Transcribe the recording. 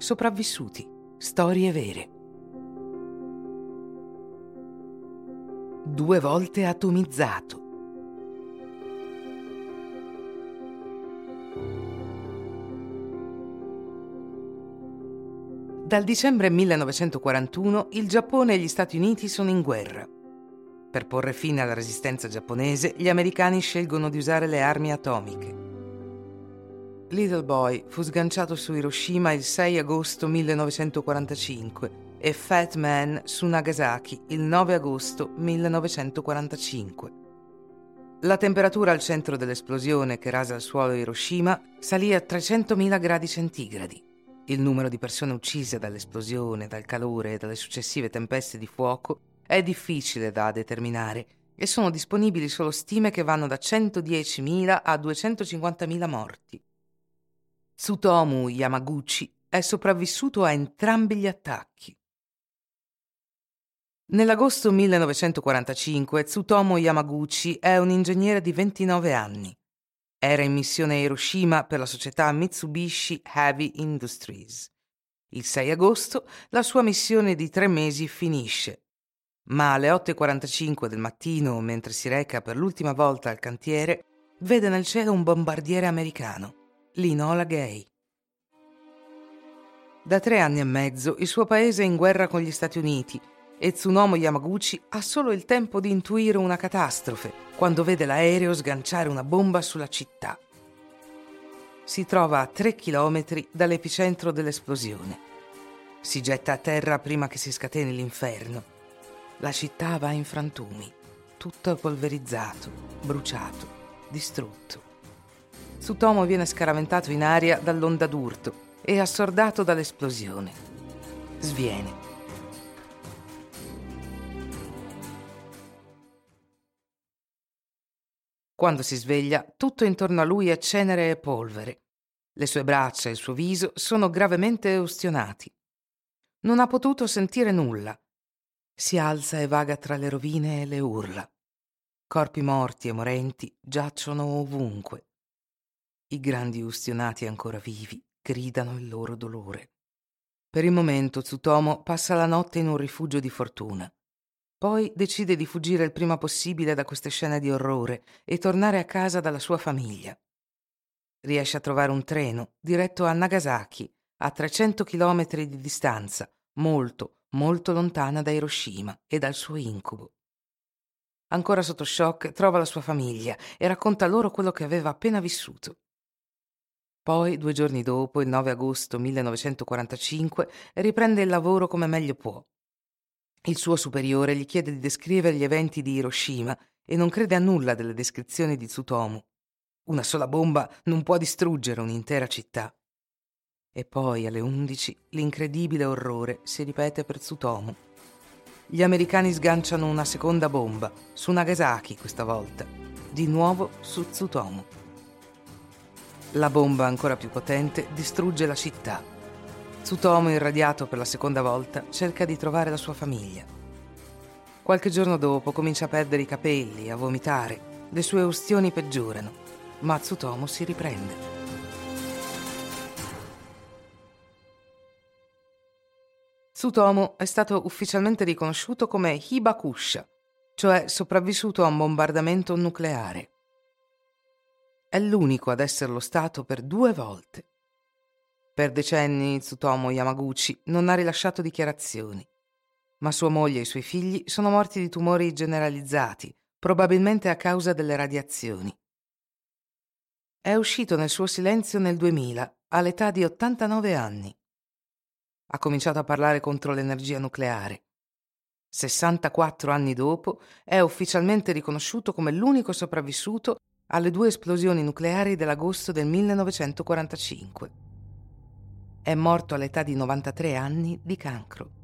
Sopravvissuti. Storie vere. Due volte atomizzato. Dal dicembre 1941 il Giappone e gli Stati Uniti sono in guerra. Per porre fine alla resistenza giapponese, gli americani scelgono di usare le armi atomiche. Little Boy fu sganciato su Hiroshima il 6 agosto 1945 e Fat Man su Nagasaki il 9 agosto 1945. La temperatura al centro dell'esplosione che rasa al suolo Hiroshima salì a 300.000 gradi centigradi. Il numero di persone uccise dall'esplosione, dal calore e dalle successive tempeste di fuoco è difficile da determinare e sono disponibili solo stime che vanno da 110.000 a 250.000 morti. Tsutomu Yamaguchi è sopravvissuto a entrambi gli attacchi. Nell'agosto 1945 Tsutomu Yamaguchi è un ingegnere di 29 anni. Era in missione a Hiroshima per la società Mitsubishi Heavy Industries. Il 6 agosto la sua missione di tre mesi finisce, ma alle 8.45 del mattino, mentre si reca per l'ultima volta al cantiere, vede nel cielo un bombardiere americano, l'Inola Gay. Da tre anni e mezzo il suo paese è in guerra con gli Stati Uniti e Tsunomo Yamaguchi ha solo il tempo di intuire una catastrofe quando vede l'aereo sganciare una bomba sulla città. Si trova a tre chilometri dall'epicentro dell'esplosione. Si getta a terra prima che si scateni l'inferno. La città va in frantumi, tutto polverizzato, bruciato, distrutto. Tsutomo viene scaraventato in aria dall'onda d'urto e assordato dall'esplosione. Sviene Quando si sveglia, tutto intorno a lui è cenere e polvere. Le sue braccia e il suo viso sono gravemente ustionati. Non ha potuto sentire nulla. Si alza e vaga tra le rovine e le urla. Corpi morti e morenti giacciono ovunque. I grandi ustionati ancora vivi gridano il loro dolore. Per il momento Tsutomo passa la notte in un rifugio di fortuna. Poi decide di fuggire il prima possibile da queste scene di orrore e tornare a casa dalla sua famiglia. Riesce a trovare un treno diretto a Nagasaki, a 300 km di distanza, molto, molto lontana da Hiroshima e dal suo incubo. Ancora sotto shock, trova la sua famiglia e racconta loro quello che aveva appena vissuto. Poi, due giorni dopo, il 9 agosto 1945, riprende il lavoro come meglio può. Il suo superiore gli chiede di descrivere gli eventi di Hiroshima e non crede a nulla delle descrizioni di Tsutomu. Una sola bomba non può distruggere un'intera città. E poi alle 11 l'incredibile orrore si ripete per Tsutomu. Gli americani sganciano una seconda bomba, su Nagasaki questa volta, di nuovo su Tsutomu. La bomba ancora più potente distrugge la città Tsutomo, irradiato per la seconda volta, cerca di trovare la sua famiglia. Qualche giorno dopo comincia a perdere i capelli, a vomitare. Le sue ustioni peggiorano, ma Tsutomo si riprende. Tsutomo è stato ufficialmente riconosciuto come Hibakusha, cioè sopravvissuto a un bombardamento nucleare. È l'unico ad esserlo stato per due volte. Per decenni Tsutomo Yamaguchi non ha rilasciato dichiarazioni, ma sua moglie e i suoi figli sono morti di tumori generalizzati, probabilmente a causa delle radiazioni. È uscito nel suo silenzio nel 2000, all'età di 89 anni. Ha cominciato a parlare contro l'energia nucleare. 64 anni dopo è ufficialmente riconosciuto come l'unico sopravvissuto alle due esplosioni nucleari dell'agosto del 1945. È morto all'età di 93 anni di cancro.